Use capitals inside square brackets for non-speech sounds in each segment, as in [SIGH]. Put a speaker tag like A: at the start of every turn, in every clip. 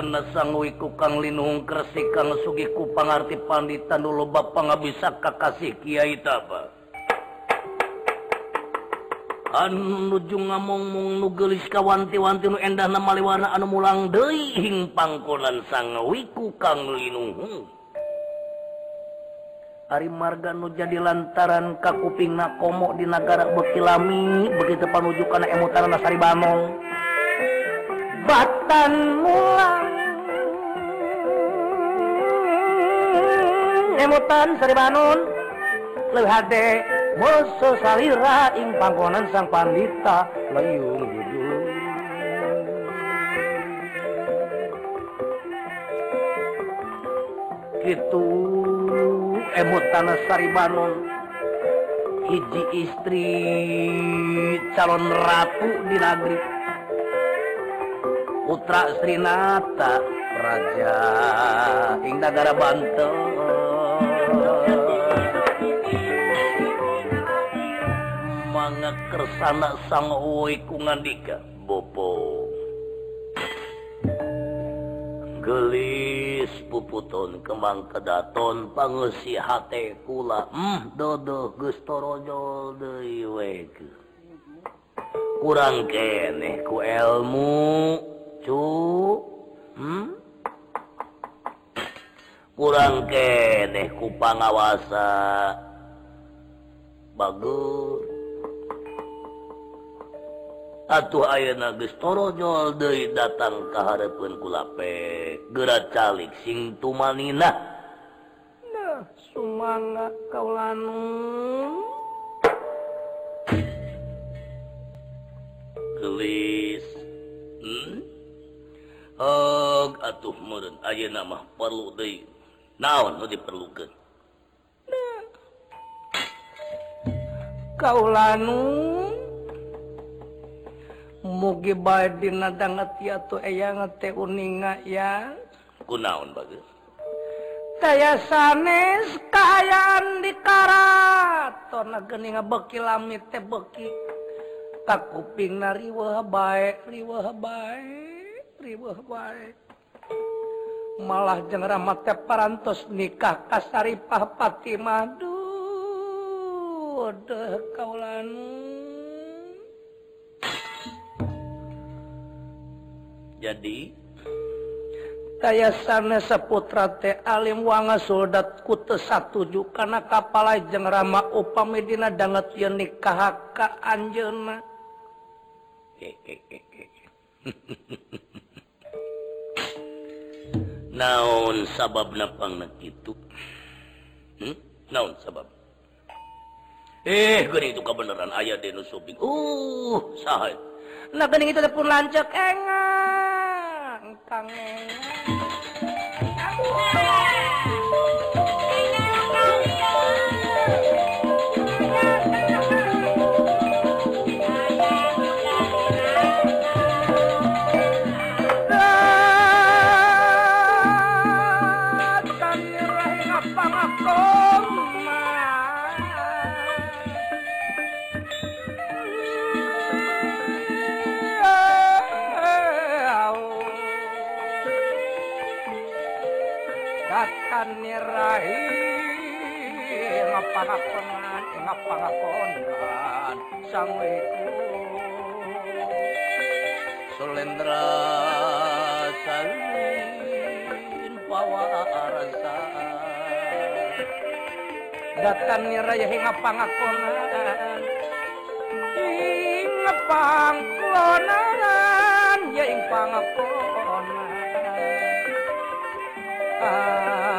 A: sana sangwi kukang linung kresik kang sugi ku pangarti panditan dulu bapak nggak bisa kakasih kiai taba. Anu nuju ngamong nugelis kawanti-wanti nu endah nama lewarna anu mulang deing pangkonan sangwi kukang linung. Ari marga nu jadi lantaran ka kuping nakomo di negara bekilami begitu panuju kana emutan nasari Banong batan mulang. emutan Sri Banun lehade boso salira ing panggonan sang pandita layung judul Gitu emutan Sri Banun hiji istri calon ratu di negeri putra Srinata Raja ing negara Banten. banget kersana sang uwi ku ngandika bopo. Gelis puputon kemang kedaton pangesi hate kula. Hmm dodo gestorojol deui we kurang keneh ku ilmu cu. Hmm? Kurang keneh ku pangawasa. Bagus. atuh aya geus torojol deui datang ka kulape geura calik sing tumanina. Nah sumangga kaulanu gelis. Hmm? Og atuh meureun ayeuna mah perlu deui. Naon nu diperlukeun? Nah. kaulanu mugi badin banget ya tuh aya ngete uninga ya. Kunaon bagus saya sanes kaayaan di karaton geninga beki lamit teh beki. Tak kuping na riwah baik riwah baik riwah baik malah jeng ramat parantos nikah kasaripah pati madu. Deh kaulanu jadi? Saya sana seputra teh Alim wanga soldat kute satuju karena kapal jeng rama upa Medina danget yang nikah ka anjena [LAUGHS] naon sabab napang nak itu hmm? naon sabab? Eh gini itu kebenaran ayah denu sobing uh sahai nah gini itu pun lancak enggak 好棒啊 datang raya hingga pangakonan hingga pangkonan ya ing pangakonan ah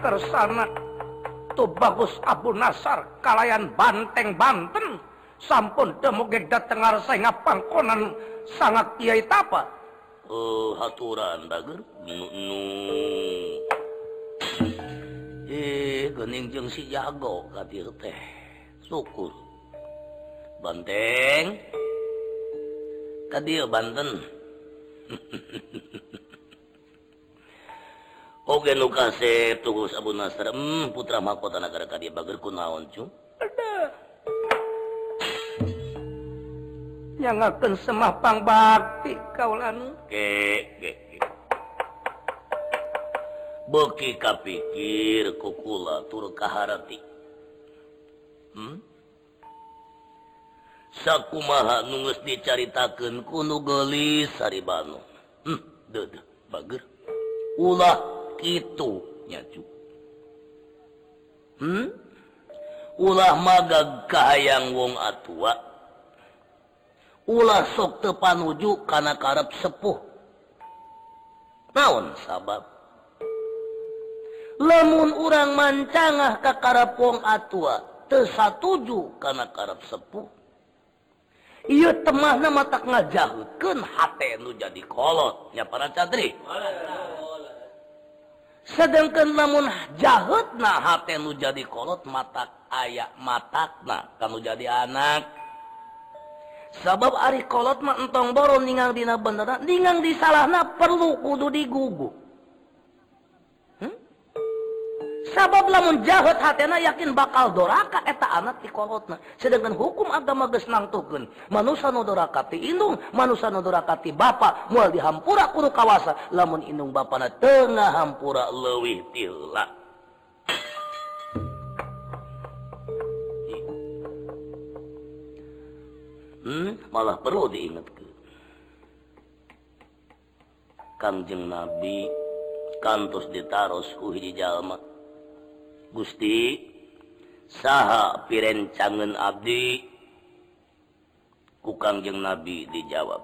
A: kersana tuh bagus Abu Nasar kalayan banteng Banten sampun demoge dateng saya ngapangkonan sangat kiai tapa
B: uh, eh, haturan dager nu, nu.
A: eh gening jeung si jago kadir teh. Syukur. Banteng. Kadir banten. [LAUGHS]
B: Oke nu kasep tugus Abu Nasr hmm, putra mahkota negara kadir bager
A: kunaon cung? janganken semapang bakti kaulan
B: beki kapikir kukula turkahati hmm? sakumaha nungus dicaritakan kuno gelis Sariban hmm, bager. Ulah itu nyacu. Hmm? ulah magag magagkahang wong atua. ulah sok tepan nuju karena karep sepuh. Naon sabab? Lemun urang mancangah ke karep wong atua tersatuju karena karep sepuh. Iya temah nama tak ngajahkan hati nu jadi kolotnya para cadri sedangkan namun jahut nah hati nu jadi kolot matak ayak matakna kamu jadi anak. sabab Ari kolot mah entong boron ningang dina beneran ningang disalahna perlu kudu digugu. Hmm? sabab lamun jahat hatena yakin bakal doraka eta anak di kolotna sedangkan hukum agama geus nangtukeun manusia nu doraka ti indung manusia nu doraka ti bapa moal dihampura kudu kawasa. Lamun indung bapana tengah hampura leuwih tila. hmm, malah perlu diingatkan Kangjeng Nabi kantos ditaros kuhi Jalma Gusti saha pirencangan Abdi ku Kangjeng Nabi dijawab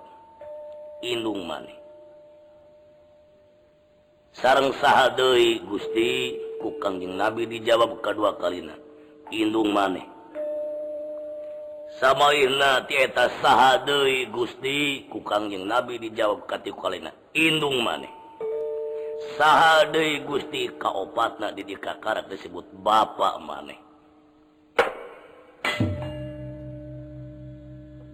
B: Indung maneh sarang saha deui Gusti ku Kangjeng Nabi dijawab kedua kalina Indung maneh samaeta sah Gusti kukangjeng nabi dijawab katina Indung maneh sah Gusti kaopatna did kakara disebut Bapak maneh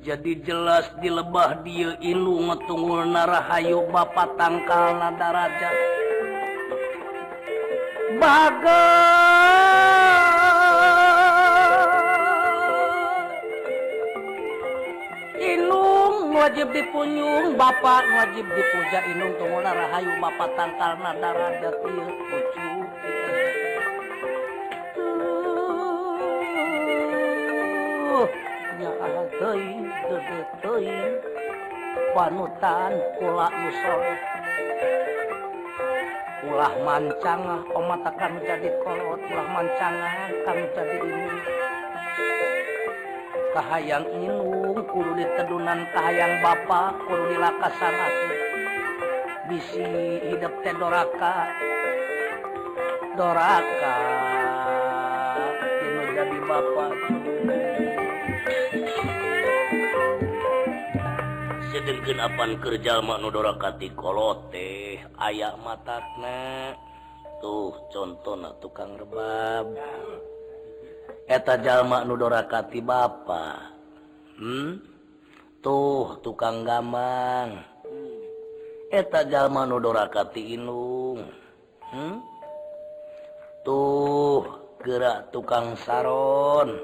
B: jadi jelas di lebah dia Inung ngetunggul narahayu Bapak tangkal nadaraja Baga wajib dipunyung Bapak wajib dipuja Inung tunggulah rahayu Bapak tangkal nadara detil deui panutan kula musol ulah mancang omat akan menjadi kolot ulah mancang akan menjadi ini. Hayang inung kudu ditedunan Kahayang Bapak kurlaka sangat bisi hidup teh doraka. Doraka. Ini jadi Bapak sedikitpan dorakati kolote ayak matana tuh contoh nah tukang rebab. Eta jalma Nudorakati Bapak hmm? tuh tukang gamang eta jalma nudorakati Inung hmm? tuh gerak tukang Saron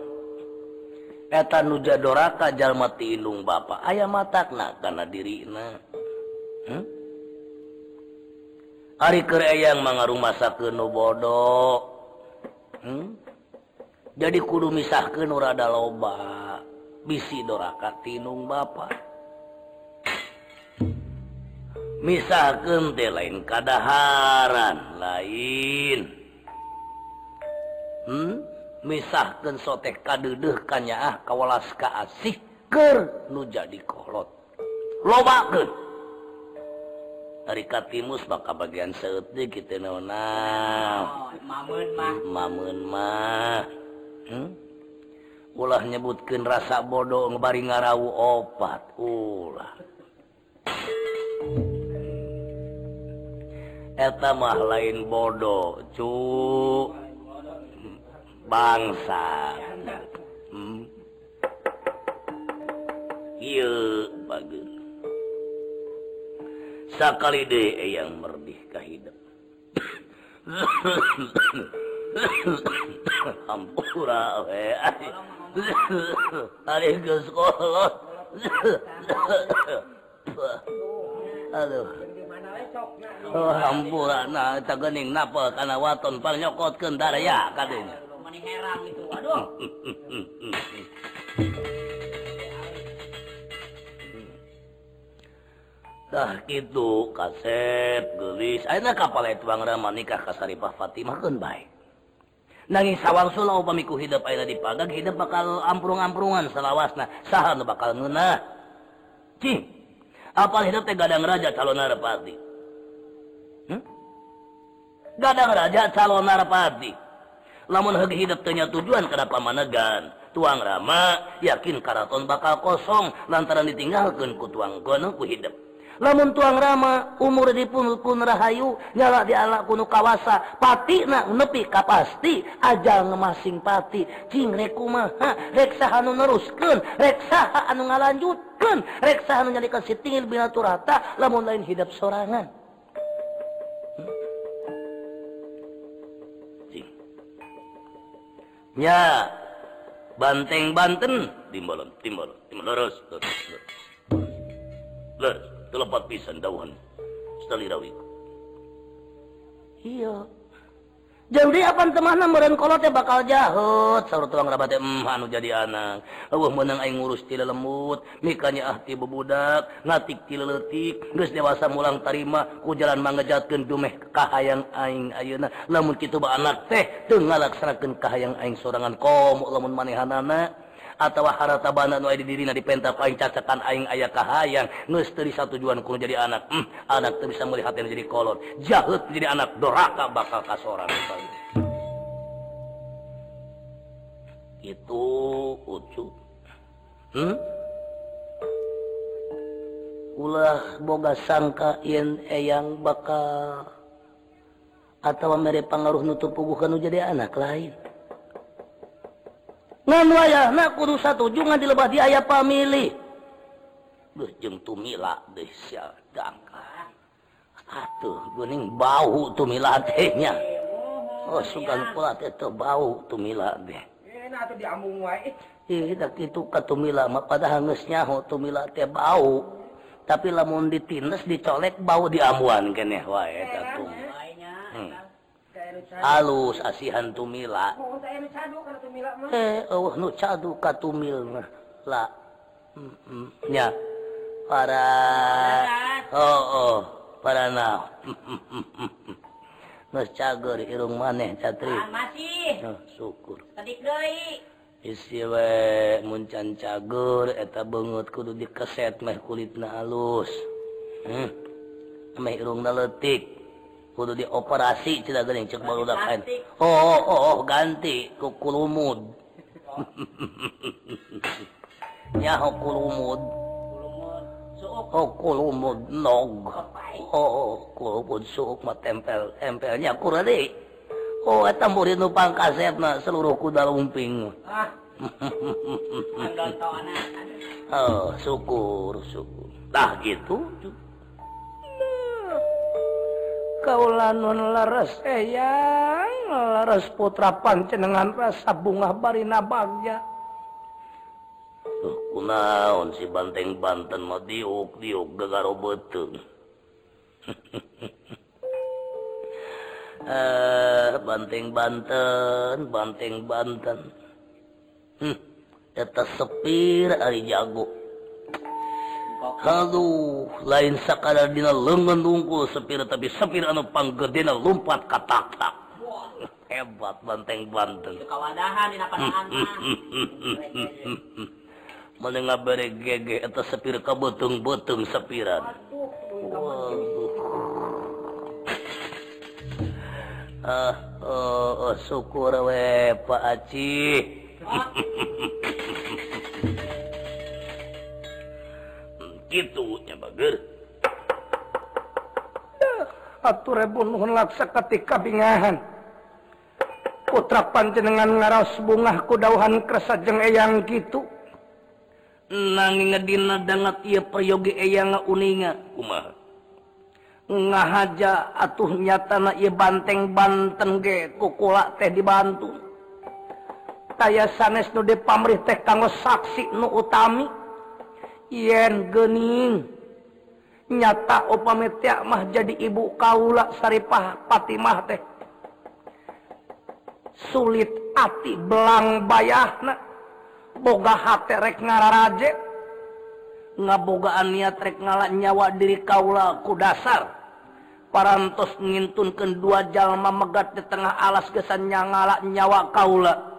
B: eta Nujadoraka Jalmati Inung Bapak ayam matakna karena diri hmm? Arikerang manga rumah sakit Nubodo hmm? jadi kudu misah ke Nurada loba bisi doraka tinung Bapak. Misalkan teh lain kadaharan lain. Hmm? misahkan sotek kadedeh kanya ah kawalas ka asih ker nu jadi kolot. Loba lobakeun dari katimus maka bagian seutik kita nona oh, mamun mah. Mamun mah. Hmm? ulah nyebutkan rasa bodoh ngebari ngarawu opat ulah. Eta mah lain bodoh cu. Bangsa. Hmm. Iye, sakali deh yang merdihkah hidup [COUGHS] Hampura we. Ari ke sekolah. Aduh. Oh, hampura nah eta geuning napa kana waton pal nyokotkeun daraya kadenya.
A: Mani herang itu. Aduh.
B: Dah gitu kaset gelis ayeuna kapal itu bang Rama nikah ka Saripah Fatimah keun bae. nanging nangis sawwalsul upamiku hidup aya di pagag hidup bakal amprung-amprungan salawas saha nu bakal ngeunah cing apal hidup teh gadang raja calon narapati hmm? gadang raja calon narapati lamun hidupnya tujuan kenapa manegan tuang Rama yakin karaton bakal kosong lantaran ditinggalkeun ku tuang gonku hidup lamun tuang Rama umur dipunpun Rahayu nyala di anak kuno kawasa pati na nepi ka pasti ajal ngemasing pati. Cing rekumaha reksa anu neruskeun reksa anu ngalanjutkeun reksa anu nyalikan sitingil binaturata lamun lain hidup sorangan. Nya banteng Banten timbal timbal timbal lurus lurus lurus. Lurus. telepat pisan daun Stalirawi. Iya. Jadi apa teman meren kalau teh bakal jahat saur tuang rabat teh anu jadi anak. Awah menang aing ngurus ti lembut, mikanya ah ti bebudak, ngatik ti leutik, geus dewasa mulang tarima ku jalan mangejatkeun dumeh kahayang aing ayeuna. Lamun kitu ba anak teh teu ngalaksanakeun kahayang aing sorangan komo lamun manehanana. atau harta bana nu di dirina dipenta paling cacatan aing aya kahayang. Geus teu disatujuan kudu jadi anak. Hmm, anak teu bisa melihat yang jadi kolot. Jahat jadi anak doraka bakal kasoran. Itu ucu. Hmm? ulah boga sangka yen eyang bakal atau mere pangaruh nutup puguh kanu jadi anak lain. kudu satu jungan di lebah di ayah Atuh guning bau tumilatnya Oh bau tumila deh. Oh, itu tumila pada hangusnya tumila teh bau. Tapi lamun ditines dicolek bau diamuan keneh wae hmm. alus asihan tumila
A: eh nu cadu ka tumil mah
B: la nya para oh, oh. para na Mas [LAUGHS] cager irung maneh catri
A: ah, Masih.
B: oh, syukur
A: Tadi deui.
B: Isi isiwe muncan cager eta beungeut kudu dikeset meh kulitna halus. hmm. meh irungna leutik. kudu dioperasi tidak gering cek baru lain oh, oh oh oh ganti ke kulumud. [LAUGHS] Nya
A: ho kulumud.
B: Oh kulumud nog. Oh kulumud suuk mah tempel tempelnya kurade oh eta murid nu pangkasetna seluruh kuda lumping. [LAUGHS] Oh syukur syukur. Dah gitu.
A: kaulanun laras eh, eyang laras putra pancenengan rasa bunga barina bagja.
B: Kunaon si banteng banten mah diuk diuk gegaro betung [LAUGHS] eh banteng banten banteng banten hmm, eta sepir ari jago. Aduh lain sakadadina lengan ungkul sepir tapi sepir anu panggedena panggedina lumpat kataktak hebat banteng
A: banteng.
B: Menengah [LAUGHS] bere gege eta sepir kebetung betung sepiran ah oh, oh, syukur we Pak Aci. [LAUGHS]
A: gitunya aturrebun laksa ketika bingahan. Putra panjenengan ngaras bungah kudauhan kresajeng eyang gitu.
B: Nanging ngedina dangat ia prayogi eyang uninga kumaha?
A: Ngahaja atuh nyata na ia banteng banten ge kukula teh dibantu. Kaya sanes nu de pamrih teh kanggo saksi nu utami. yen gening nyata upamamah jadi ibu Kaula Saripah Fatimah teh. Sulit ati belang bayah na boga hati haterek ngaraje ngabogaan niat rek ngalak nyawa diri kaulaku dasar. Parantos ngintunkan dua jalma megat di tengah alas kesannya ngalak nyawa kaula.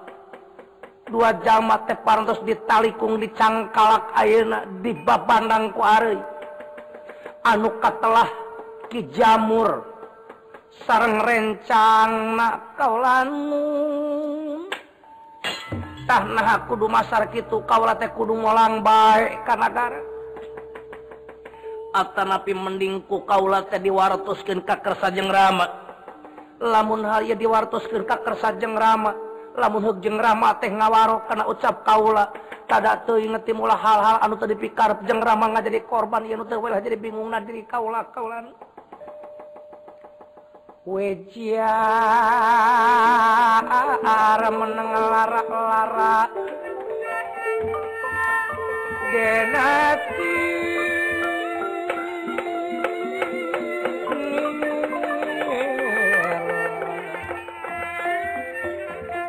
A: dua jamat parantos ditalikung dicangkalak ayeuna di babandang ku areuy. Anu katelah ki jamur sareng rencang na kaulanmu tah nah kudu masar kitu kaula teh kudu ngolang bae ka nagara. Atanapi mending ku kaula teh diwartoskeun ka kersa jeung rama lamun hal ieu diwartoskeun ka kersa jeung rama lamunjeng Rama teh ngawarok kana ucap kaula tadamula hal-hal anu teu dipikarep. Jeng Rama ngajadi korban ieu nu teu korban jadi bingungna diri kaula kaulan weja menengarak-lara genati.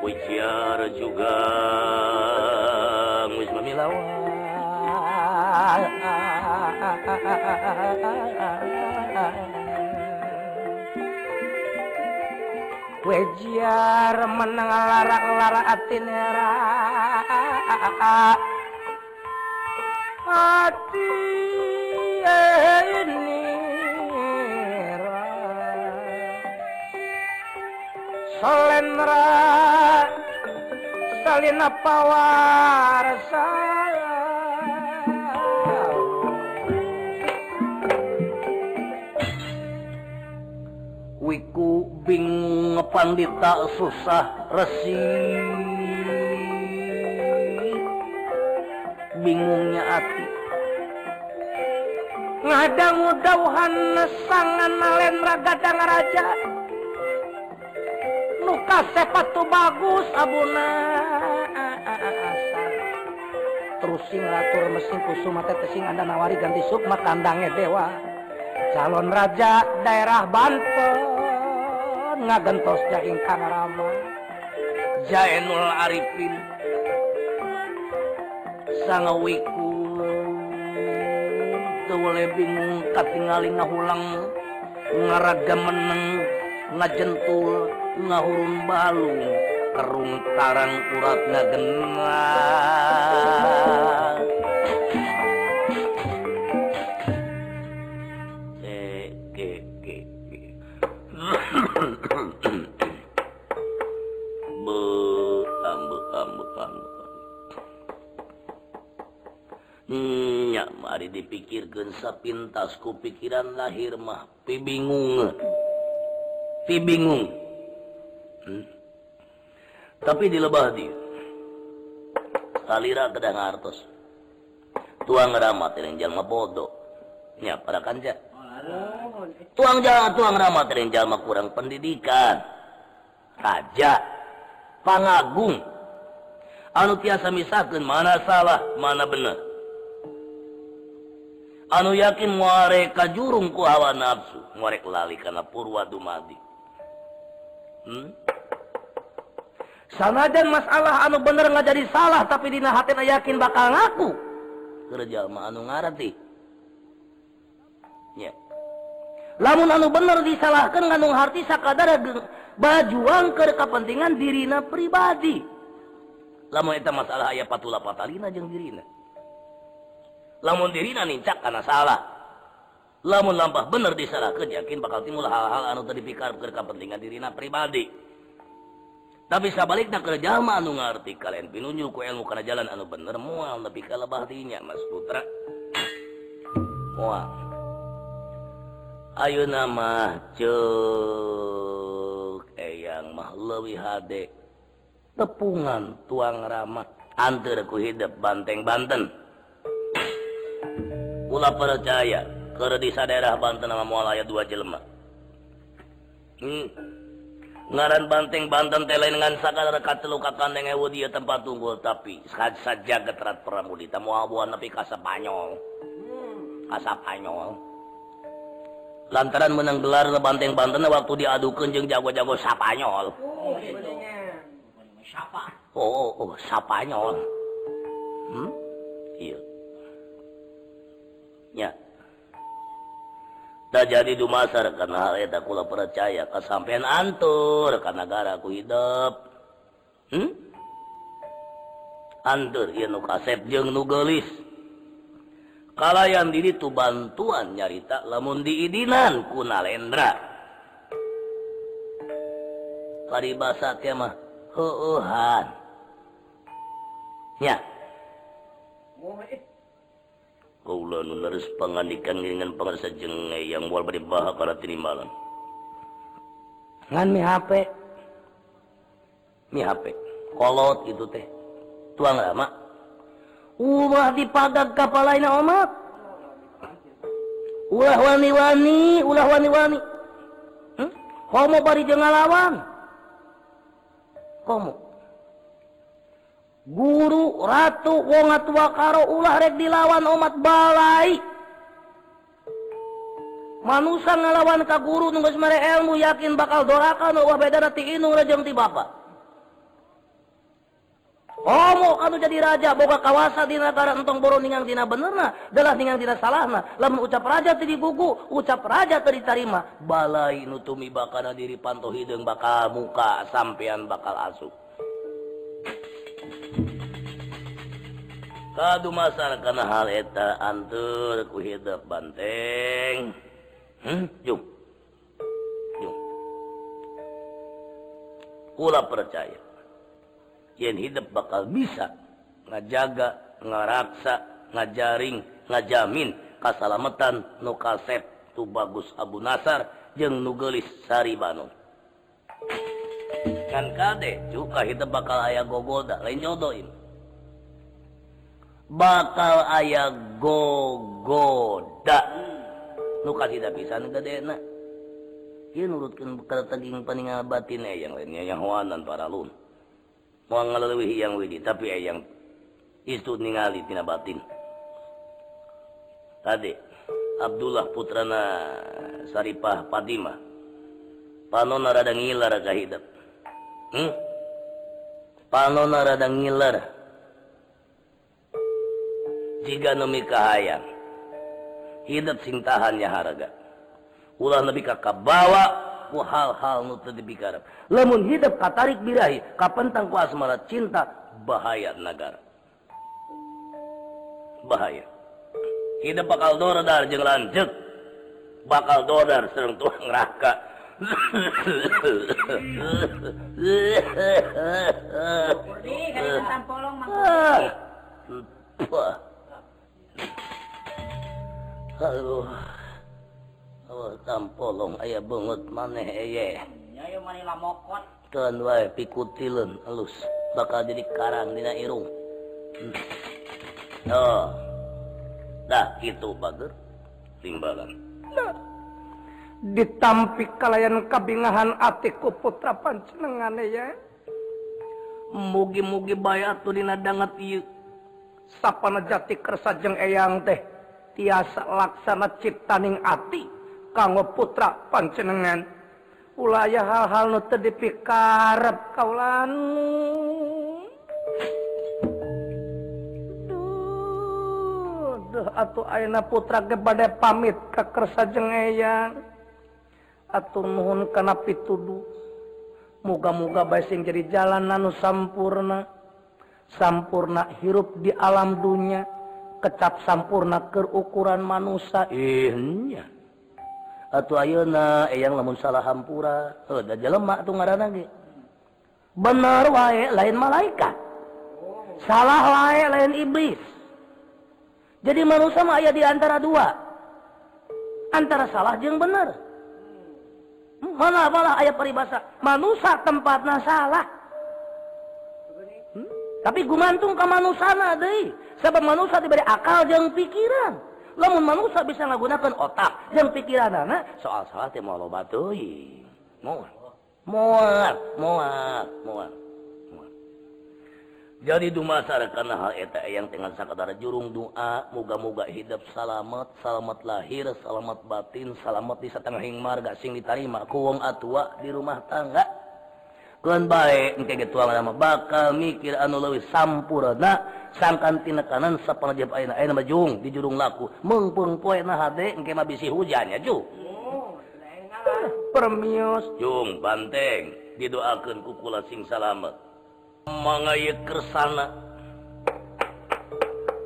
B: Wijar juga Wis mamilawa
A: Wejar menang larak-larak atinera Hati eh, ini Solenra Talina Pawar saya. Wiku bingung ngepandita susah resi. Bingungnya hati. Ngadang udauhan sangan malen ragadang raja nuka sepatu bagus Abuna. Ah, ah, ah, Terusin latur mesin kusuma kusumaing Anda nawari ganti Sukma kandangnya dewa. Calon raja daerah Banten ngagentos jaing Kanrama Jainul Arifin sang wiku. Teu bingung katingali ngahulang ngaraga meneng. ngajentul ngahurun balung kerung tarang urat ngagena eh ge ge ge beam beam beam Nya mari dipikirkan sapintas ku pikiran lahir mah pibingung Pi bingung. Hmm. Tapi di lebah dia. Salira kedang artos. Tuang ramat yang jalma bodoh. Nya, pada kanja. tuang jalan tuang ramat yang jalma kurang pendidikan raja pangagung anu tiasa misakeun mana salah mana benar anu yakin muare kajurung ku hawa nafsu muare lali kana purwa dumadi hmm? sanajan masalah anu bener nggak jadi salah tapi dina hati yakin bakal ngaku. Kerjama anu ngarti ya lamun anu bener disalahkan ngandung harti sakadar bajuang ke kepentingan dirina pribadi. Lamun itu masalah ayah patula patalina jeung dirina. Lamun dirina nincak karena salah. lamun lampah bener disalahkan yakin bakal timbul hal-hal anu tadi pikar ke kepentingan dirina pribadi. Tapi sabaliknya kerja mah anu ngerti kalian pinunjuk ku ilmu karena jalan anu bener mual tapi lebah dinya mas putra. Mual. Ayo nama cek eyang mah lewi hade. Tepungan tuang ramah antar ku hidup banteng banten ulah percaya
B: desa daerah Banten nama mual aya dua jelema hmm. ngaran banteng Banten tele dengan sakal rekat telu kakandeng ewu dia tempat tunggul tapi saja getrat pramudi tamu abuan tapi kasapanyol kasapanyol lantaran menang gelar banteng Banten waktu diadukan jeung jago-jago sapanyol. Oh, oh, oh sapanyol. Hmm? iya. Tak jadi dumasar karena hal eta kula percaya kesampean antur karena negaraku hidup hmm? antur ieu nu kasep jeung nu geulis. Kalayan diri tu bantuan nyarita lamun diidinan ku nalendra. paribasa kemah huuhan ya harus pengandikan dengan pengersa jenge yang wal beribah pada tini malam.
A: Ngan mi HP
B: mi HP kolot itu teh. Tuang lama.
A: Ulah dipagag kapal lain omat ulah wani-wani ulah wani-wani. Hmm? homo bari jengalawan homo. Guru ratu wong tua karo ulah rek dilawan umat balai. Manusia ngalawan ka guru nunggu mere ilmu yakin bakal dorakan wah beda ti inung rajang ti bapak Homo kanu jadi raja boga kawasa di negara entong boro ningang tina benerna adalah ningang tina salahna. Lamun ucap raja tadi gugu ucap raja tadi tarima balai nutumi bakana diri panto hidung bakal muka sampean bakal asup kadu masar karena hal eta antur ku hidup banteng. Hmm, Jum. Jum. Kula percaya. Yang hidup bakal bisa ngajaga, ngaraksa, ngajaring, ngajamin kasalametan nu kasep tu bagus Abu Nasar jeung nu geulis Sari Banu. Kan kade cuka hidup bakal aya gogoda lain jodoin. bakal aya gogoda. Luka tidak bisa nurutkan taging paningal batin yang lainnya yang wanan para lun. Mau ngalewihi yang widi tapi yang itu ningali tina batin. Tadi Abdullah putrana Saripah Padima. Panona rada ngilar hidup hmm? panona rada ngilar. Jika nemi kahayang. Hidup sing tahannya haraga. Ulah nabi kakak bawa ku hal-hal nu teu dibikarep. Lamun hidup katarik birahi kapentang ku asmara cinta bahaya negara bahaya. Hidup bakal dordar jeung lanjut bakal dordar sareng tuang neraka. Aduh. Halo oh, tampolong aya banget maneh eye.
C: Nyayo maneh lamokot.
B: tuan wae pikutileun alus. Bakal jadi karang dina irung. Hmm. Oh. Dah itu bager. Timbalan.
A: Nah. ditampik kalayan kabingahan atiku putra pancenengane ya.
B: Mugi-mugi bayat tuh dina danget ieu.
A: sapana jati kersa jeng eyang teh tiasa laksana ciptaning ati kanggo putra pancenengan ulaya hal-hal nu teu dipikarep kaulan duh duh atuh ayeuna putra ge bade pamit ka kersa jeung eyang. Atuh nuhun kana pituduh muga-muga bae sing jadi jalan anu sampurna. Sampurna hirup di alam dunia kecap sampurna kerukuran manusia.
B: Ihnya atau ayeuna eyang lamun salah hampura heuh da jelema tuh ngaranna ge. Bener wae lain malaikat. Salah wae lain iblis. Jadi manusia mah aya di antara dua. Antara salah jeung bener. Mana malah ayat peribahasa manusia tempatnya salah tapi gumantung ke manusia deh. Sebab manusia diberi akal yang pikiran. Namun manusia bisa menggunakan otak yang pikiran anak soal soal teh mau batui mual. Mual mual mual jadi dumasar karena hal eta yang dengan sakadar jurung doa muga-muga hidup salamat salamat lahir salamat batin salamat di setengah marga sing diterima ku wong atua di rumah tangga. baik bakal mikir anu leuwih sampurna sangkan tina kanan sapanajab ayeuna. Ayeuna mah jung di jurung laku. Mempung poe nahisi hujannya ju permios jung banteng. Didoakeun ku kula sing salamet. Mangaya kersana.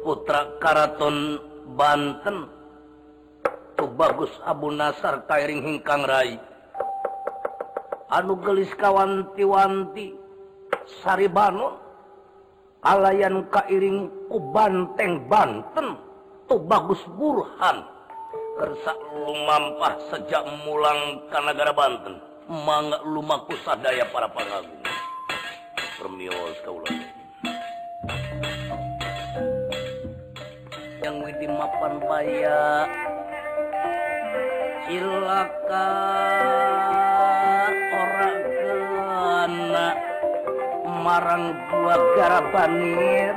B: Putra Karaton Banten. Tuh bagus Abu Nasar kairing Hingkang Rai. anu gelis kawanti-wanti Saribano alayan kairing ku Banteng Banten tuh bagus Burhan. Kersa lumampah sejak mulang ke negara Banten mangga lumaku sadaya para pangagum permios kaulah yang widi mapan baya silakan. marang gua garabanir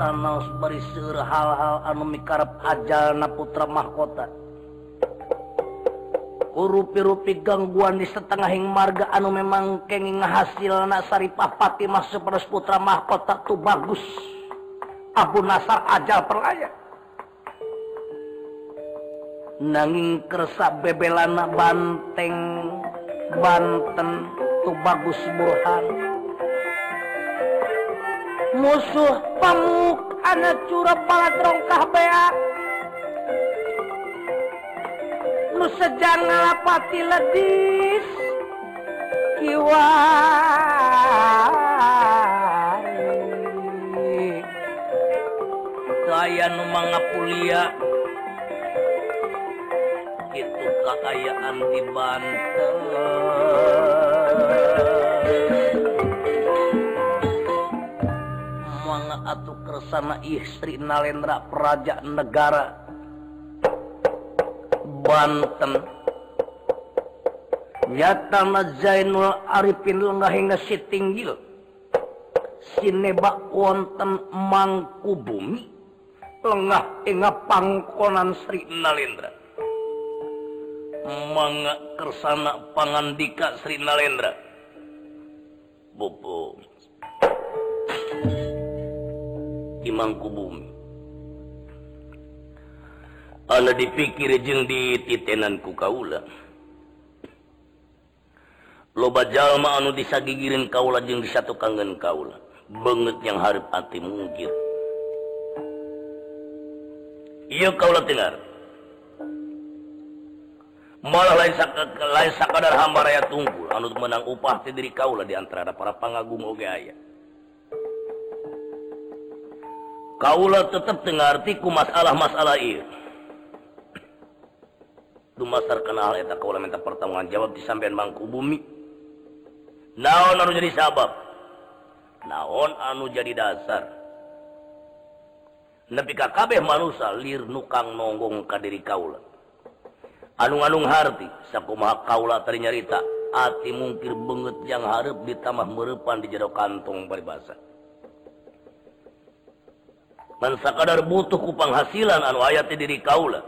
B: sanaos bari seueur hal-hal anu mikarep ajalna putra mahkota. Rupi-rupi gangguan di setengahing marga anu memang kenging hasil nasari papati masuk peres putra mahkota tuh bagus. Abu Nasar ajal perlayak nanging kersa bebelana banteng Banten tuh bagus Burhan. Musuh pamuk anak curah pala rongkah beak nu sejang ngalapati ledis kiwa Daya nu mangapulia itu kekayaan di Banten. Manga atuh kersana istri Nalendra Praja Negara? Banten. Nyata Zainul Arifin lenggah hingga si tinggil sinebak wonten mangku bumi lengah hingga pangkonan Sri Nalendra mangkersana pangandika Sri Nalendra bubu Imangku bumi. Anda dipikir jeng di titenan ku kaula. Loba jalma anu disagigirin kaula jeng disatu kangen kaula. Banget yang harap hati mungkir. Iya kaula dengar malah lain, lain sakadar hamba raya tunggul anu menang upah ti diri kaula di antara para pangagung oge aya. Kaula tetap dengarti ku masalah-masalah iya dumasar kenal eta kaula minta pertanggungan jawab di sampean mangku bumi. Naon anu jadi sabab? Naon anu jadi dasar? Nepi ka kabeh manusia lir nukang nonggong ka diri kaula anu-anung Harti sakumaha kaula tadi nyarita ati mungkir banget yang harap ditambah merepan di jero kantong paribasa man sakadar butuh kupang hasilan anu ayat diri kaula.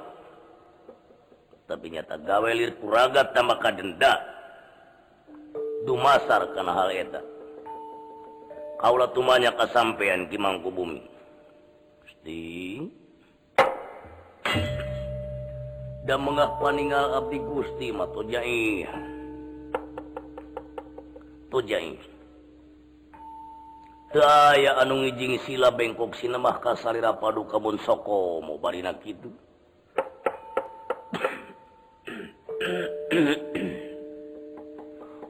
B: Tapi nyata gawe lir kuragat tambah kadenda. Dumasar kana hal eta. Kaula tumanya kasampean ki mangku bumi. Gusti. dan mengah meninggal Abdi Gusti Matojai Tojai tojai saya anu ngijing sila bengkok sinemah kasarira padu kabun soko mau barina kitu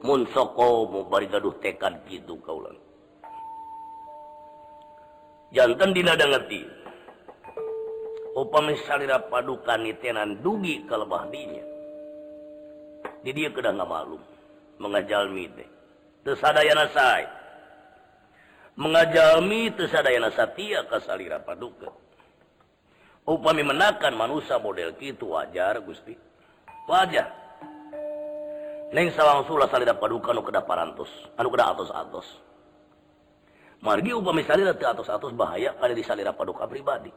B: mun soko mau bari gaduh tekad gitu kaulan jantan dina ngerti. Upami salira padukan itenan dugi kalebah dinya. Di dia kedah nggak malum mengajalmi teh. Tersadayana say mengajami tersadayana Satya kasalira paduka upami menakan manusia model gitu wajar Gusti. Wajah neng sawang sula salira paduka nu keda parantos. Anu keda atos-atos. Margi upami salira teu atos-atos bahaya kali di salira paduka pribadi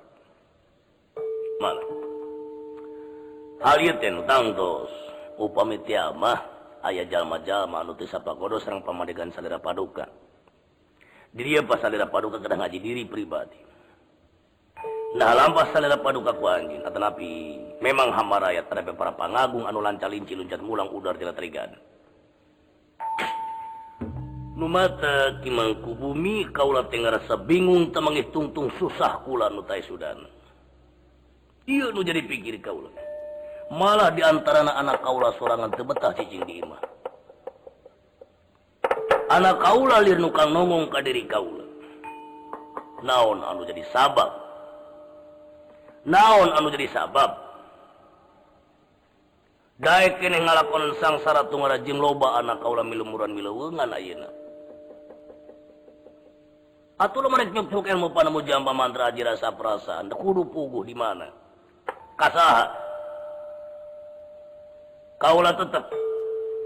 B: tangdos upamamah ayah jalma-jalmaapa kodo sareng pamadegan salira paduka diri pas salira paduka ke ngaji diri pribadi nah lampa salira paduka ku anjing tetapi memang hamba rakyat terhadap para pangagung anu lancar linci luncat mulang udar tidak terigan Numata kimangku bumi kaulah tenggara bingung temangih tungtung susah kula nu tai sudan. jadi pikir kau malah diantara anak-anak Kaula serangan tebetah Cimah anak Kaula lirnukang nongong ka diri Kaula naon anu jadi sabab? Naon anu jadi sabab? Daik kene ngalakon sangsara tungara jeung loba anak kaula milumuran mileungan ayeuna. Atuh lu merek nyepuk ilmu panamu jamba mantra aji rasa perasaan, kudu puguh di mana? kasaha kaula tetap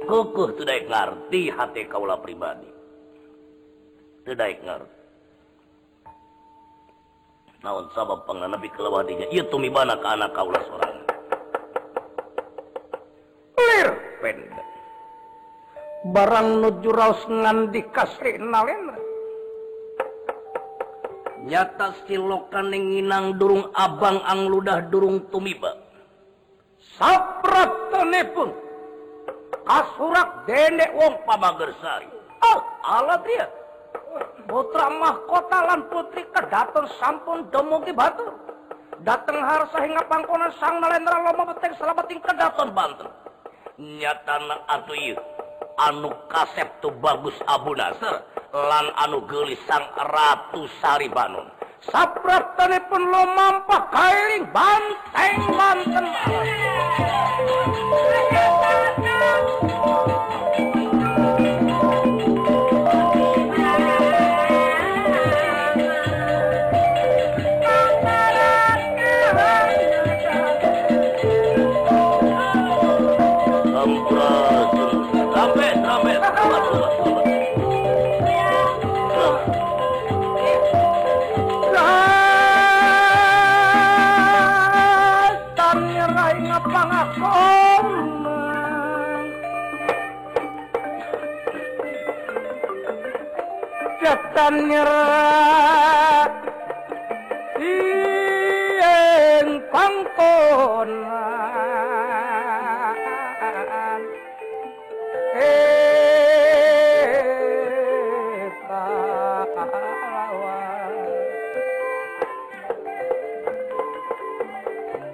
B: kukuh tidak ngerti hati kaula pribadi. Tidak ngerti. Naon sabab pangna penganapi kelewadinya iya tumibana ke anak kaula seorang.
A: Lir pendek. Barang nuju raos nganti kasih nalena nyata silokan nginang durung abang ang ludah durung tumiba. Saprat pun kasurak dendek wong pamagersari oh alat dia. Putra mahkota lan putri kedaton sampun demugi batur dateng harsa hingga pangkonan sang nalendra loma beteng salabating kedaton banten. Nyatana atu ieu anu kasep kaseptu bagus Abu Nasr lan anu gelis sang Ratu Sari Banun saprat telepon lo mampa kailing banteng banten alas. setan nyerah. Ieng pangkonan.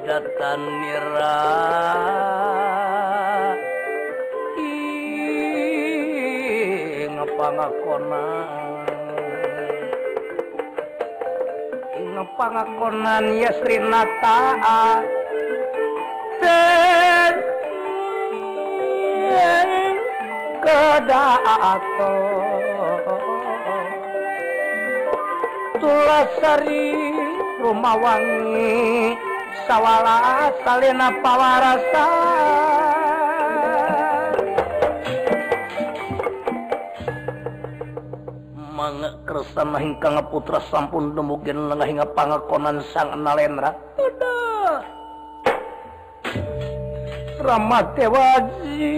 A: Setan nyerah. Ing pangkonan pangakonan Yasrinata keda tulasari rumah wangi sawwala salina pawarasa. kersan hingga putra sampun mungkin lengah hingga pangakonan sang nalendra. Ramat Dewaji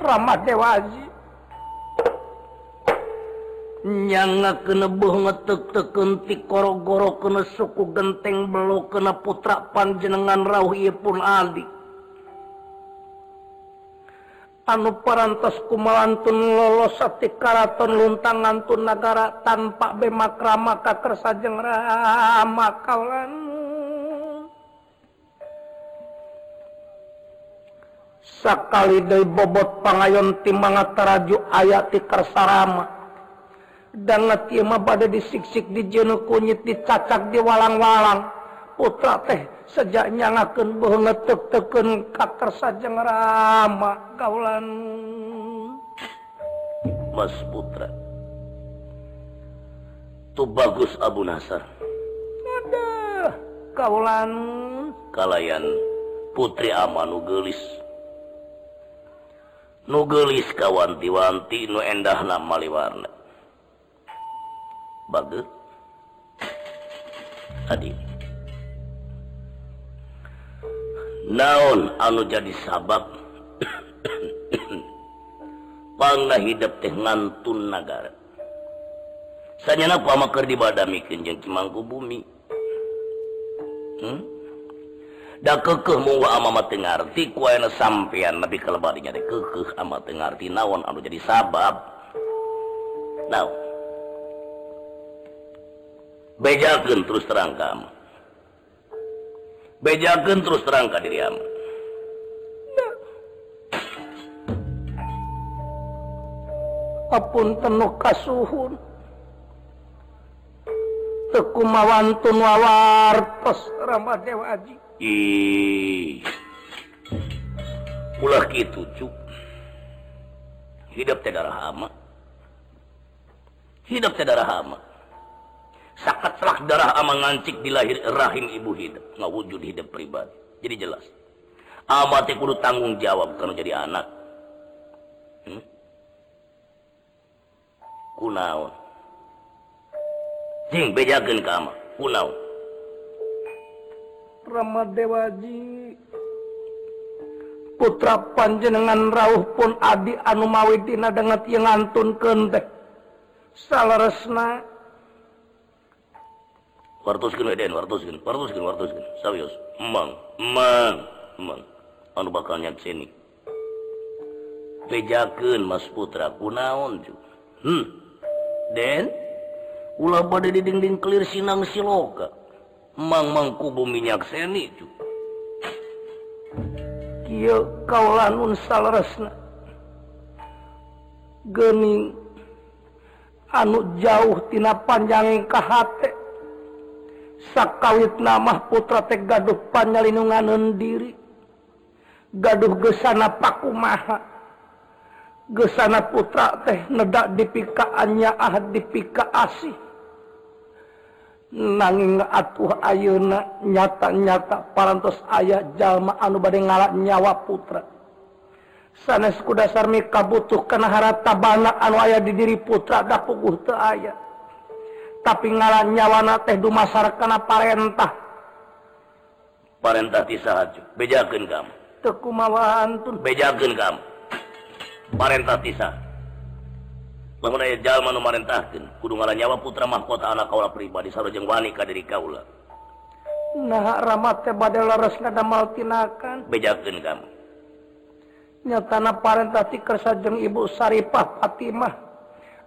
A: Ramat Dewaji. Nyanga kena kenebuh ngetuk tekentik koro-goro kena suku genteng belo kena putra panjenengan rauh pun adik anu parantos kumalantun lolos sati karaton luntang ngantun negara tanpa bemakrama kakersa kersajeng rama kaulan sakali dari bobot pangayon timbangat teraju ayat ti kersarama dan ngetima pada disiksik di jenuh kunyit dicacak di walang-walang. Putra teh sejanya ngaken bangetek teken kaker sajeng rama kaulan
B: Mas Putra. Tuh bagus Abu Nasar.
A: Ada kaulan
B: kalayan Putri Amanu gelis. Nugelis kawanti-wanti nu endah nama liwarna bagus. Tadi naon anu jadi sabab? Pangna hidup teh ngantun negara sanyana pamaker di badamikin jeung cimangku bumi? Hmm? da kekeh mungwa ama mati ngarti kuayana sampean nabi kelebadinya deh kekeh ama teu ngarti. Naon anu jadi sabab? Naon? Bejakeun terus terang kamu. bejaken terus terangka diri ama
A: apun penuh kasuhun. Teku mawantun wawartos ramadewa aji.
B: Ih ulah gitu cuk. Hidup teh darah hama hidup teh darah hama sakatlah darah ama ngancik di lahir rahim ibu hidup. Nggak wujud hidup pribadi. Jadi jelas. Abati kudu tanggung jawab karena jadi anak. Hmm? kunaon? Jing bejakan ke ama. Kunaon?
A: Ramadewaji putra panjenengan rauh pun adi anu mawi dina dengan yang ngantun kendek. Salah
B: resna. we den wartos wartos wartos serius. Emang emang emang anu bakal nyak sini. Pejakeun Mas Putra. Kunaon cu hmm. Den ulah bade di dinding kelir sinang siloka. Emang mangku bumi minyak seni cu
A: kieu kaulanun salaresna Geuning anu jauh tina panjang ka hate. sakawit namah putra teh gaduh panyalinunganeun diri. Gaduh gesana pakumaha. Gesana putra teh nedak dipikaannya ah dipika asih nanging atuh ayeuna nyata-nyata parantos ayah jalma anu bade ngalak nyawa putra. Sanes ku dasar mi kabutuh kana harta bana anu aya di diri putra da puguh teu aya. tapi ngaran nyawana teh dumasar kana parentah
B: parentah tisaju bejakeun kamu
A: teu kumaha antun
B: bejakeun kamu parentah tisah lamun aya jalma nu marentahkeun kudu ngaran nyawa putra mahkota anak kaula pribadi sarojeng wani ka diri kaula.
A: Nah ramat teh bade leres damal tinakan.
B: Bejakeun kamu
A: nyatana parentah ti kersa jeung ibu Saripah Fatimah.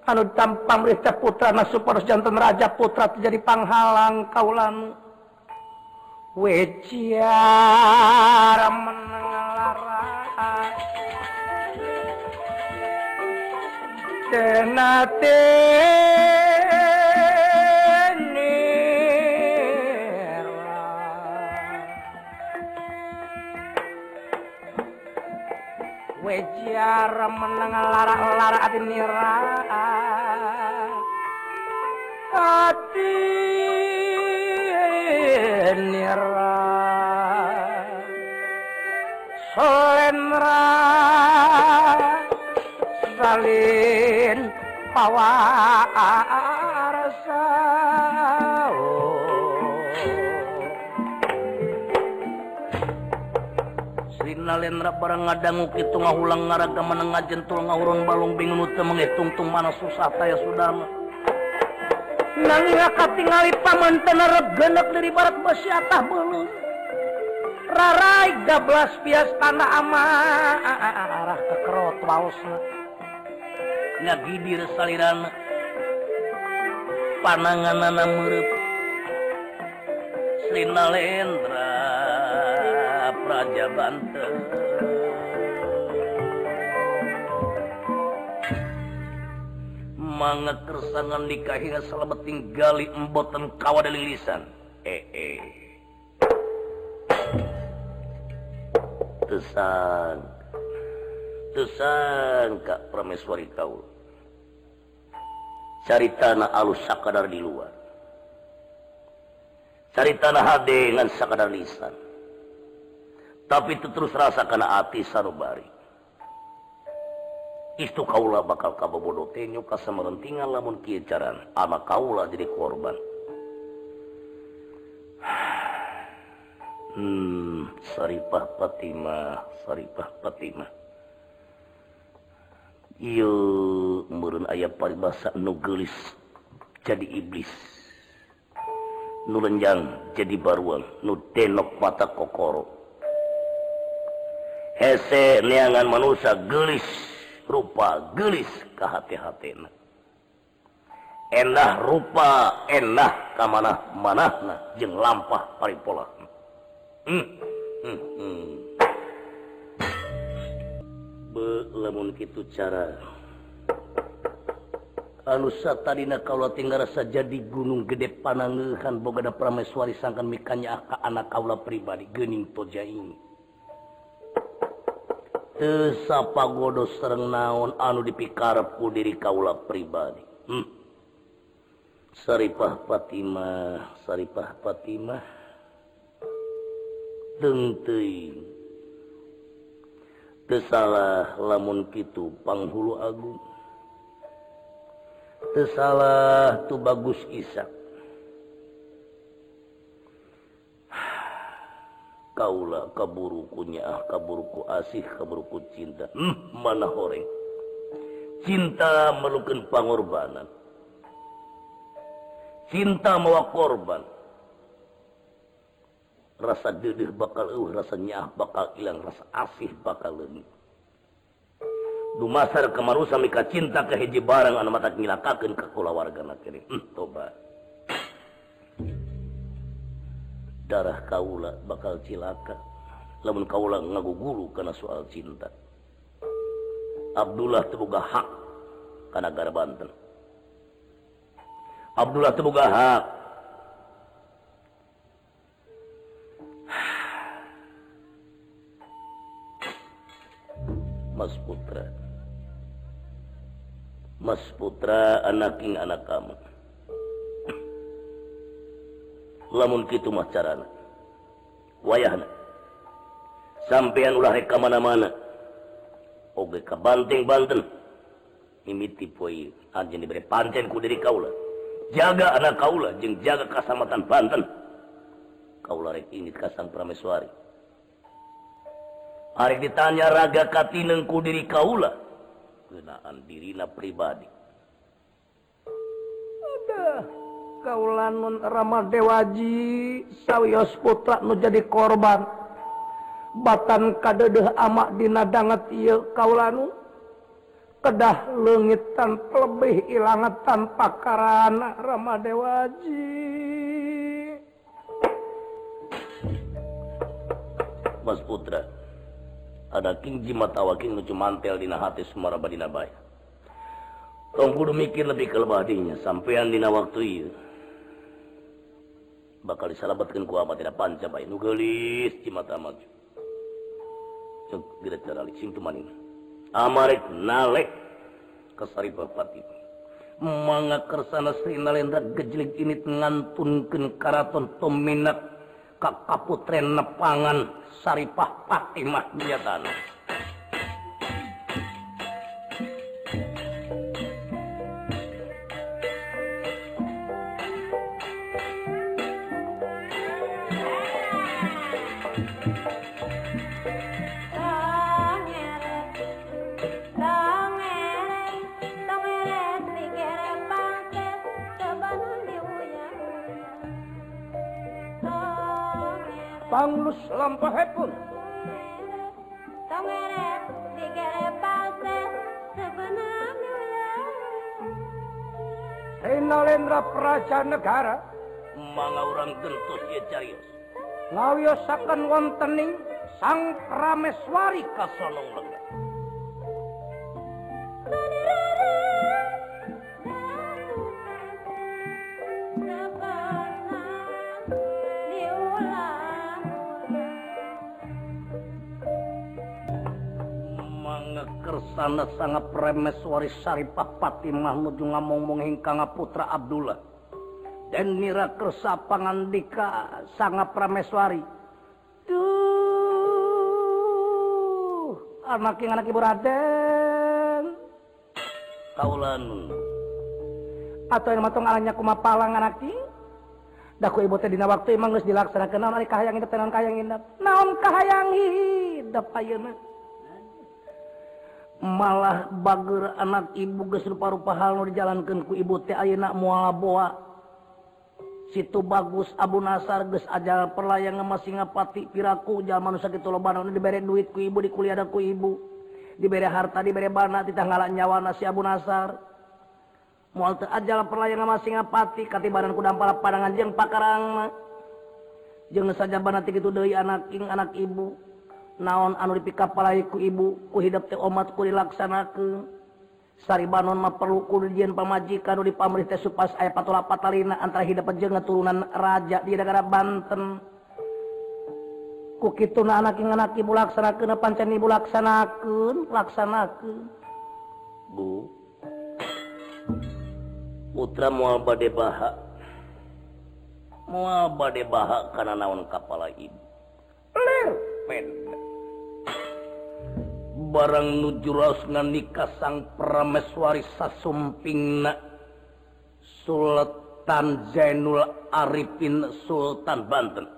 A: anu tampang berita putra anu nasu poros jantan raja putra terjadi panghalang kaulan weciar menengalara tenate ya meneng lara-lara ati nira ati nira solenra salin pawa. nalendra barang ngadanggu gitu ngahulang ngaraga menengah jentul ngauron balung bingung te mengitungtung mana susah saya Sudarma nangka tinggal paman tenerep genep dari barat besiatah belum. Rarai gablas pias tanah ama arah ke kerot waosna ngagidir salirana pananganana merep Srina Lendra Praja Banten. Mangga kersangan nikahinya salebeting gali emboten kawadeling lisan eh eh. Tesang tesang kak prameswari kaul.
B: Cari tanah alus sakadar di luar. Cari tanah HD dengan sakadar lisan. Tapi itu terus rasa karena hati sarubari itu kaulah bakal kabobodo tenyo tenyu kasamerentingan lamun kicaran ama kaulah jadi korban. [SIGHS] Hmm Saripah Fatimah Saripah Fatimah iya meureun aya paribasa nu geulis jadi iblis. Nu lenjang jadi baruang nu denok mata kokoro. Hese neangan manusia gelis. rupa gelis ke hati-hati endah rupa endah ke mana mana jeng lampah paripola hmm. hmm. hmm. belemun gitu cara anusa tadina kalau tinggal rasa jadi gunung gede panangehan boga ada prameswari sangkan mikanya aka anak kaula pribadi gening toja ini Eh, pagodo serreng naon anu dipikarepku diri kaula pribadi? Hmm. Saripah Fatimah Saripah Fatimah. Kesalah lamun Kitu Panghulu Agung. Kesalah tuh bagus Isak. kaulah kaburukunya ah kaburku asih kaburku cinta. Hmm, mana horeng cinta melukan pengorbanan. Cinta mawa korban. Rasa dedih bakal uh, rasa nyah bakal hilang rasa asih bakal leunyeut dumasar kemarusa mika cinta ke hiji barang anu mata ngilakakeun ka kulawargana kieu hmm, tobat. darah kaula bakal cilaka. Namun kaula ngagu guru karena soal cinta. Abdullah terbuka hak karena negara Banten. Abdullah terbuka hak. [SIGHS] Mas Putra. Mas Putra anak king anak kamu. lamun gitu mah carana. Wayahana sampeyan ulah reka mana-mana. Oge ka Banteng Banten. Mimiti poi anjeun dibere pancen ku diri kaula. Jaga anak kaula jeung jaga kasamatan Banten. Kaula rek ini ka Sang Prameswari. Arek ditanya raga katineng ku diri kaula. Kenaan dirina pribadi.
A: Aduh. kaulanun nun Ramadewaji sawwios putra nu jadi korban. Batan kadedeh amak dinadangat ieu kaulanu. Kedah lengitan lebih ilangat tanpa karana Ramadewaji
B: Mas Putra ada Kingji matawa King lucu mantel dina hati Semara Badina Bay Tong kudu mikir lebih kelebadinya sampean dina waktu ieu. bakal disalabatkan ku apa tidak panca baik nu gelis di mata maju. Cek tidak cara sing tuman ini. Amarek nalek kesari bapati manga kersana sri nalendra gejelik ini ngantunkeun karaton tominak ka kaputren nepangan saripah patimah dia
A: tanah rempahipun. Tongere digere palse sebenarnya. Inalendra praja negara.
B: Mangga urang gentos ye carios.
A: Lawiyosaken wontening Sang Prameswari
B: kasonong lenggah.
A: Tanda sangat premeswari Syarifah Fatimah nuju ngamong-mong hingkang putra Abdullah. Dan nira kersa pangandika sangat prameswari tuh anak yang anak ibu Raden.
B: Kaulan.
A: Atau yang matong alanya kumapalang anak ini daku ibu teh dina waktu emang geus dilaksanakeun naon ari kahayang hidup naon kahayang hidup naon kahayang hidup malah bager anak ibu gerupa-rupa hal dijalankan ku ibu teak boa. Situ bagus Abu Nasar guys aja perlayan masih ngapati piraku zaman sakit loban diberre duit ku ibu di kuliah ku ibu. Diberre harta diberre bana di tanggalan nyawa nasi Abu Nasar. Mual aja perlayan masih ngapati katibanan kudam dampal padangan jeng pakarang jeng saja banati gitu dari anak ing anak ibu. naon anu dipikapalai ku ibu ku hidup teh omat ku dilaksanakeun. Sari banon mah perlu kujian pamajikan di dipamrih teh supas aya patola patalina antara hidup jeung turunan raja di negara Banten. Ku kitu na anak anak ibu laksanakeun pancen ibu laksanakeun? Laksanakeun.
B: Bu Putra moal bade baha. Moal bade baha kana naon kapala ibu? barang nujuros nikah sang prameswari sasumping na Sultan Zainul Arifin Sultan Banten.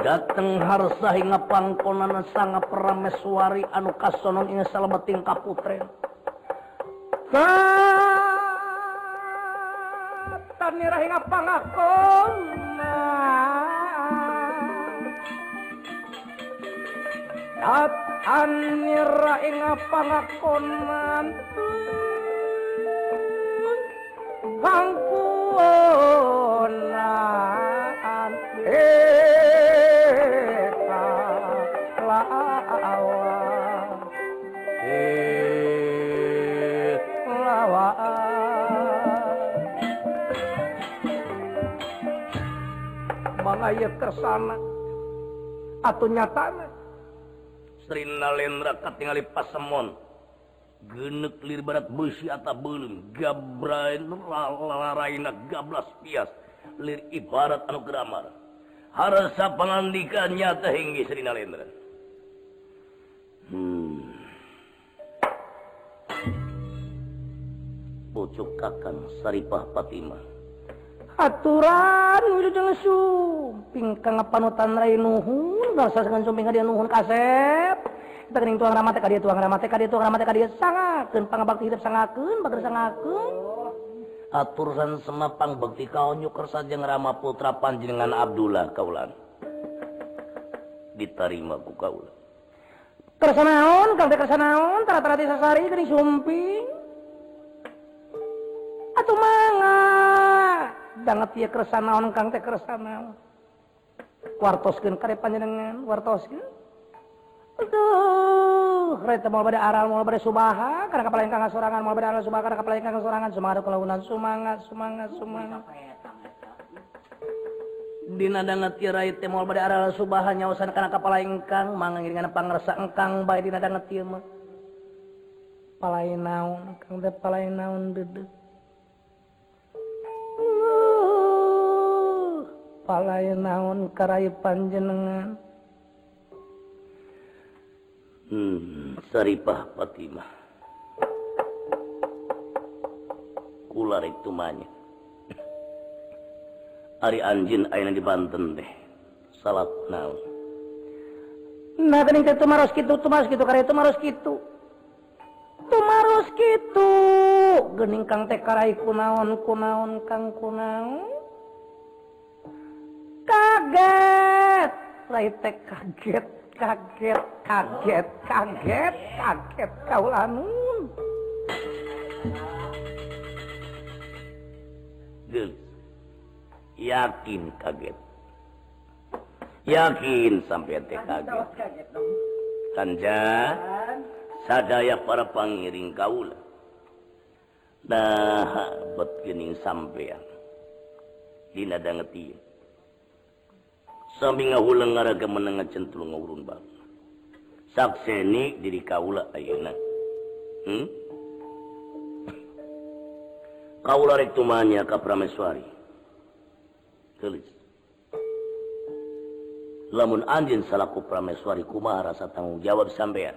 B: Dateng harsa hingga pangkonan sang prameswari anu kasonon ing salebeting kaputren.
A: Tanira hingga pangakon. Dat anira ing pangakonan. Pangkunan Eta lawa lawa mengayat kersana Atau nyatana
B: Srinalendra katingali pasemon. Genek lir barat besi atau belum gabrain laraina gablas pias. Lir ibarat anu gramar harasa pengandikan nyata hingga Srinalendra hmm. pucuk kakang Saripah Fatimah
A: aturan suping panutan nuhun kasep. Kita kening tuang ramate ke dia tuang ramate ke dia tuang ramate ke dia sangakun pangabakti hidup sangatun sangatun
B: aturan semapang bekti kau nyuker saja ngerama putra panjenengan Abdullah kaulan. Diterima ku kaulan.
A: Kersanaon kang teh kersanaon tara-tara sasari gering sumping. Atuh mangga banget ya keresan naon kang teh keresan naon wartoskeun kare panjenengan wartoskeun. Aduh kereta mau pada aral mau pada subaha karena kapal yang kangen sorangan mau pada aral subaha karena kepala yang kangen sorangan semangat kelahunan semangat semangat semangat Dina dangat tiara itu mau pada aral subaha nyawasan karena kepala engkang mangan dengan engkang baik dina dangat tiara mah. Palai naon kang teh palai naon dedek palai naon karai panjenengan?
B: Hmm saripah Fatimah. Kula rek tumanya ari anjin ayeuna di Banten teh salat naon?
A: Nah geuning teh tumaros kitu tumaros kitu kare tumaros kitu. Tumaros kitu. Geuning kang teh karai kunaon kunaon kang kunaon kaget. Rai teh kaget kaget kaget kaget kaget kaulanun
B: geus yakin kaget? Yakin sampai teh kaget. kanja sadaya para pangiring kaula nah bet geuning sampean. Dina danget sambil nga ulang ngaraga menengah centul ngurun bang. Sakseni diri kaula ayeuna hmm? [LAUGHS] kaula rek tumanya ka prameswari. Tulis lamun anjin salaku prameswari kumaha rasa tanggung jawab sampean?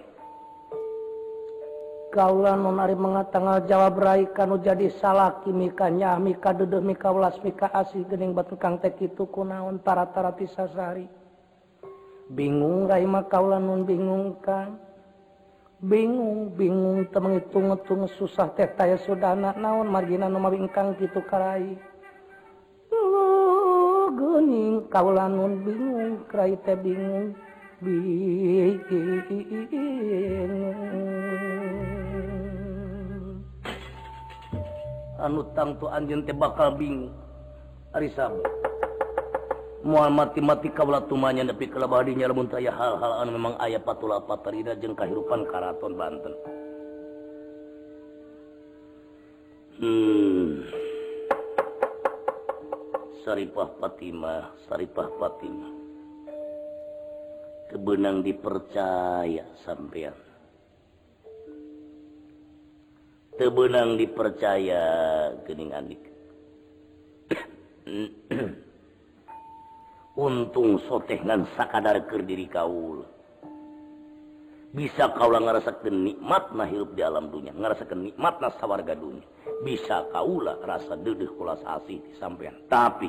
A: kaulan nonari mengatanggal jawab Rai kanu jadi salah kimikanya mika duduh mika ulas mika asih gening batu kang tek itu kunaon taratara tisasari bingung Rai mah kaulan non bingung kang bingung bingung teu ngitung-ngitung susah teh taya sudana naon margina nu mabingkang kitu karai oh, gening kaulan non bingung karai teh bingung bingung anu tangtu anjeun teh bakal bingung. Ari sabar moal mati-mati kaula tumanya nepi ka labadinya lamun taya hal-hal anu memang aya patula patarina jeung kahirupan karaton Banten. Hmm. Saripah Fatimah Saripah Fatimah kebenang dipercaya sampean tebenang dipercaya kening Andik untung sotehngan sakadar ke diri kaul. Bisa kaulah ngerasakan nikmat na hirup di alam dunia ngerasakan nikmat na sawarga dunia bisa kaulah rasa dedeh kulas asih di sampean. Tapi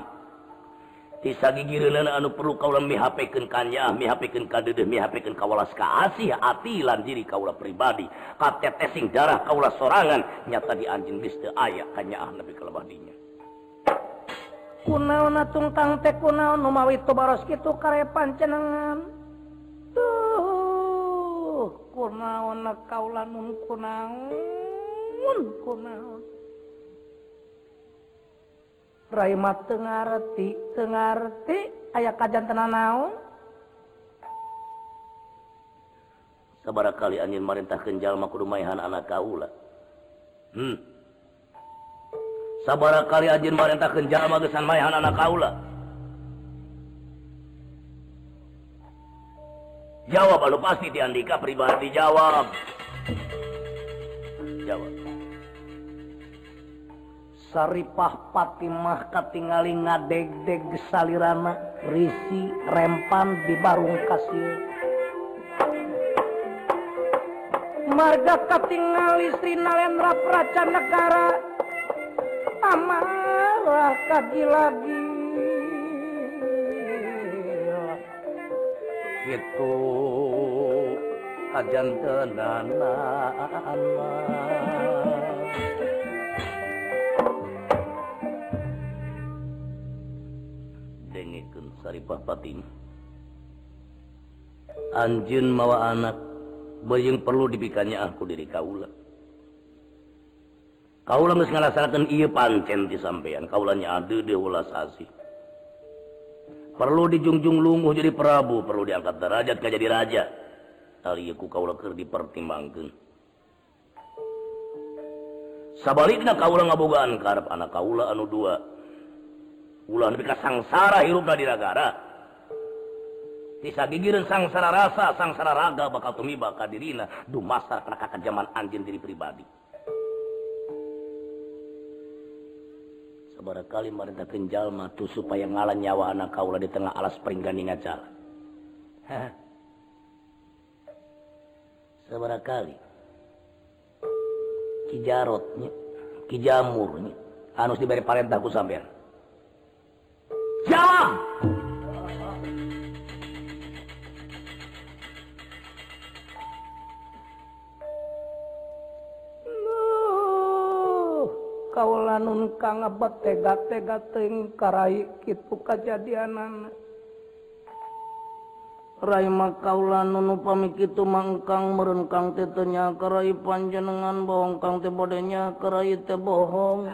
A: anu perlu kau mihapikannyahapikalas kaasihilan diri kaula pribadi. Katetesing darah kaulah sorangan nyata di anjing liste aya hanya nabi kelebadinya kunaon atung tang teh kunaon nu mawi baros kitu karepan cenengan? Tuh kunaon kaula nun kunaon kunaon. Raimat Tengarti Tengarti aya kajjan tena naon?
B: Sabar kali angin marintah Kenjallma kerumahan anak Kaula. Hmm. sabara kali Ajin marintah Kenjallma kesan mayahan anak Kaula. Jawab kalau pasti diandika pribadi jawab. Jawab.
A: Saripah Fatimah katingali ngadeg-deg salirana. Risi rempan di barung kasir. Marga katingali Sri Nalendra Praca Negara. Amarah kagi lagi
B: itu kajan tenana Saripah Fatim Anjun mawa anak Bayang perlu dipikannya aku diri kaula Kaula geus ngalasakeun ieu pancen di sampean, kaulanya ade deuh ulas asih. Perlu dijungjung lumuh jadi prabu, perlu diangkat derajat ka jadi raja. Ari ku kaula keur dipertimbangkeun. Sabalikna kaula ngabogaan karep anak kaula anu dua, ulang kita sangsara hirupna di negara. Bisa gigiran sangsara rasa sangsara raga bakal tumiba kadirina dumasar karena kakak zaman anjing diri pribadi. Sabar kali marintah kenjal matu supaya ngalan nyawa anak kaulah di tengah alas peringganinga jalan. Seberapa kali kijarotnya kijamurnya harus diberi parentahku sampean. jam
A: kaulan nun kang ngebet tega tega teuing karai kitu kajadianan. Rai mah kaulan nun upami kitu mangkang meureun kang teh teu karai panjenengan bohong kang teh bodenya karai teh bohong.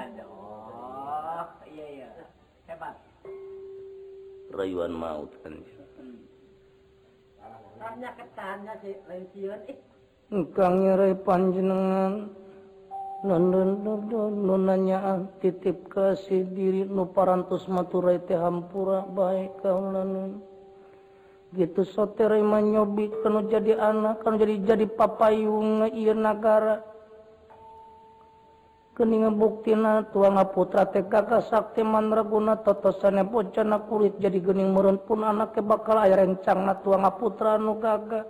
B: rayuan maut
A: kangngerai panjenengan. Nonnyaan titip kasih diri nu nuparantos Maturai teh hampura baik kau nun. Gitu soterai manyobi kalau jadi anak kan jadi jadi papayung Iir negara keninga buktina tuanga putra TKK Sakti Mandraguna totosane bocana kulit jadi gening murun pun anak ke bakal aya rencangna tuanga putra nu gaga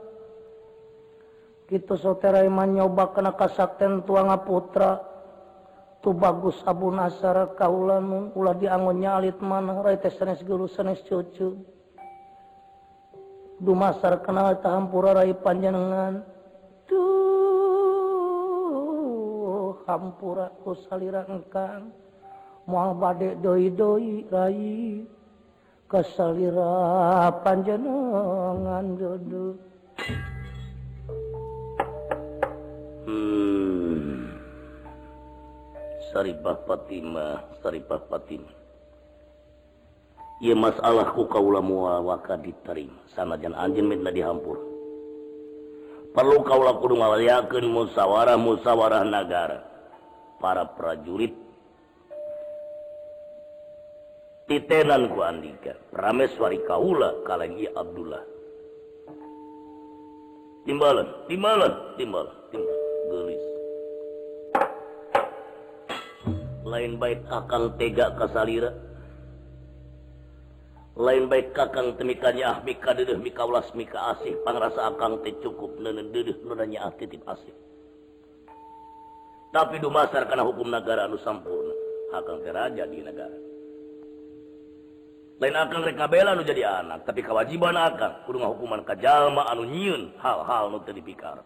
A: kitu sotera iman nyoba kana kasakten tuanga putra. Tu bagus abu nasara kaulan ulah diangon nyalit manah rai teh sanes guru sanes cucu. Dumasar kenal tahampura rai panjenengan. Tuh hampura ku salira engkang moal bade doi doi rai. Kesalira panjenengan dodo
B: hmm. Saripah Fatimah Saripah Fatimah masalahku kaulah waka diterima. Sanajan anjing minta dihampur. Perlu kaulah kudu ngawaliakeun musyawarah musyawarah negara para prajurit. Titenan ku andika prameswari kaula kaleng ieu Abdullah. Timbalan timbalan timbalan timbalan. Gelis. Lain baik akang tega kasalira. Lain baik kakang temikanya ah mika dedeh mika ulas mika asih. Pangrasa akang teh cukup nenen dedeh nunanya ah titip asih tapi dumasar karena hukum negara anu sampurna akan keraja di negara. Lain akan rekabela anu jadi anak tapi kewajiban akan kurung hukuman kajjalma anu nyiun hal-hal nu teu dipikar.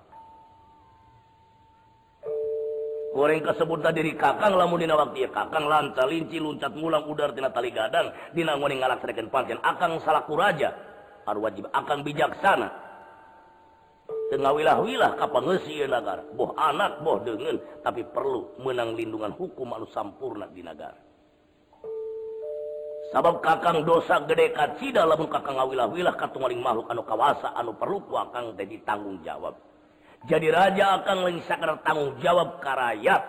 B: Goreng kasebut diri kakang lamun dina waktu ya kakang lanca linci luncat mulang udar tina tali gadang dina ngoni ngalaksanakeun pancen akang salaku raja. Anu wajib akang bijaksana. ngawilah-wilah kapangesi negara boh anak boh dengan tapi perlu menang lindungan hukum anu sampurna di negara sabab kakang dosa gede kaci dalam kakang ngawilah-wilah katungaling makhluk anu kawasa anu perlu ku akang jadi tanggung jawab. Jadi raja akan lain tanggung jawab ke rakyat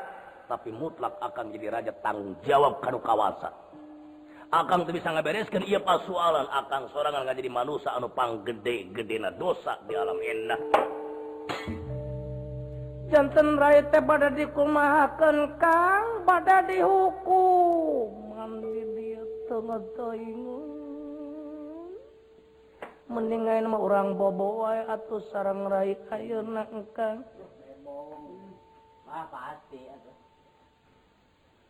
B: tapi mutlak akan jadi raja tanggung jawab kanu kawasan akan tuh bisa ngabereskan. Ia pasualan akan seorang nggak jadi manusia. Anu pang gede gede na dosa di alam endah
A: jantan rakyat pada dikumahakan Kang. Pada dihukum. Mandi dia tengah tengah mendingain mah orang bobo wae atau sarang Rai. Ayeuna engkang pasti atuh.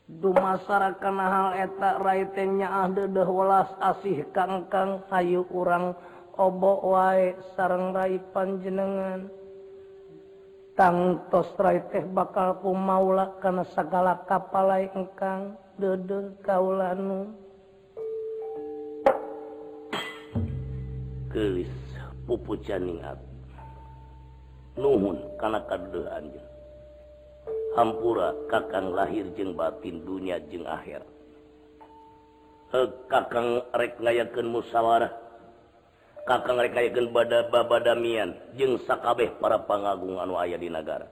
A: Dumasarakan hal eta etak raitnya ah dedeh welas asih kangkang hayu urang obo wae sareng rai panjenengan. Tangtos rai teh bakal ku maula kana sagala kapalai engkang dedeh kaulanu.
B: Kelis pupu caningat. Nuhun kana kaduh anjeun. hampura kakang lahir jeng batin dunia jeng akhir. Kakang reknayaken musyawarah kakang rekayaken bad babadamian jeng sakabeh para pangagung anu aya di negara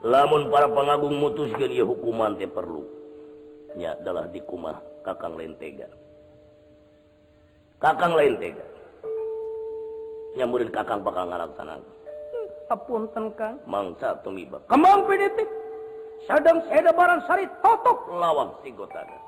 B: lamun para pangagung mutuskan ya hukuman teh perlu nya adalah dikumah kakang lentega. Kakang lain tega nyamurin kakang bakal ngalaksanakan
A: apunten kang
B: mangsa tumiba
A: kembang pinitik sadang seda barang sari totok.
B: Lawang sigotana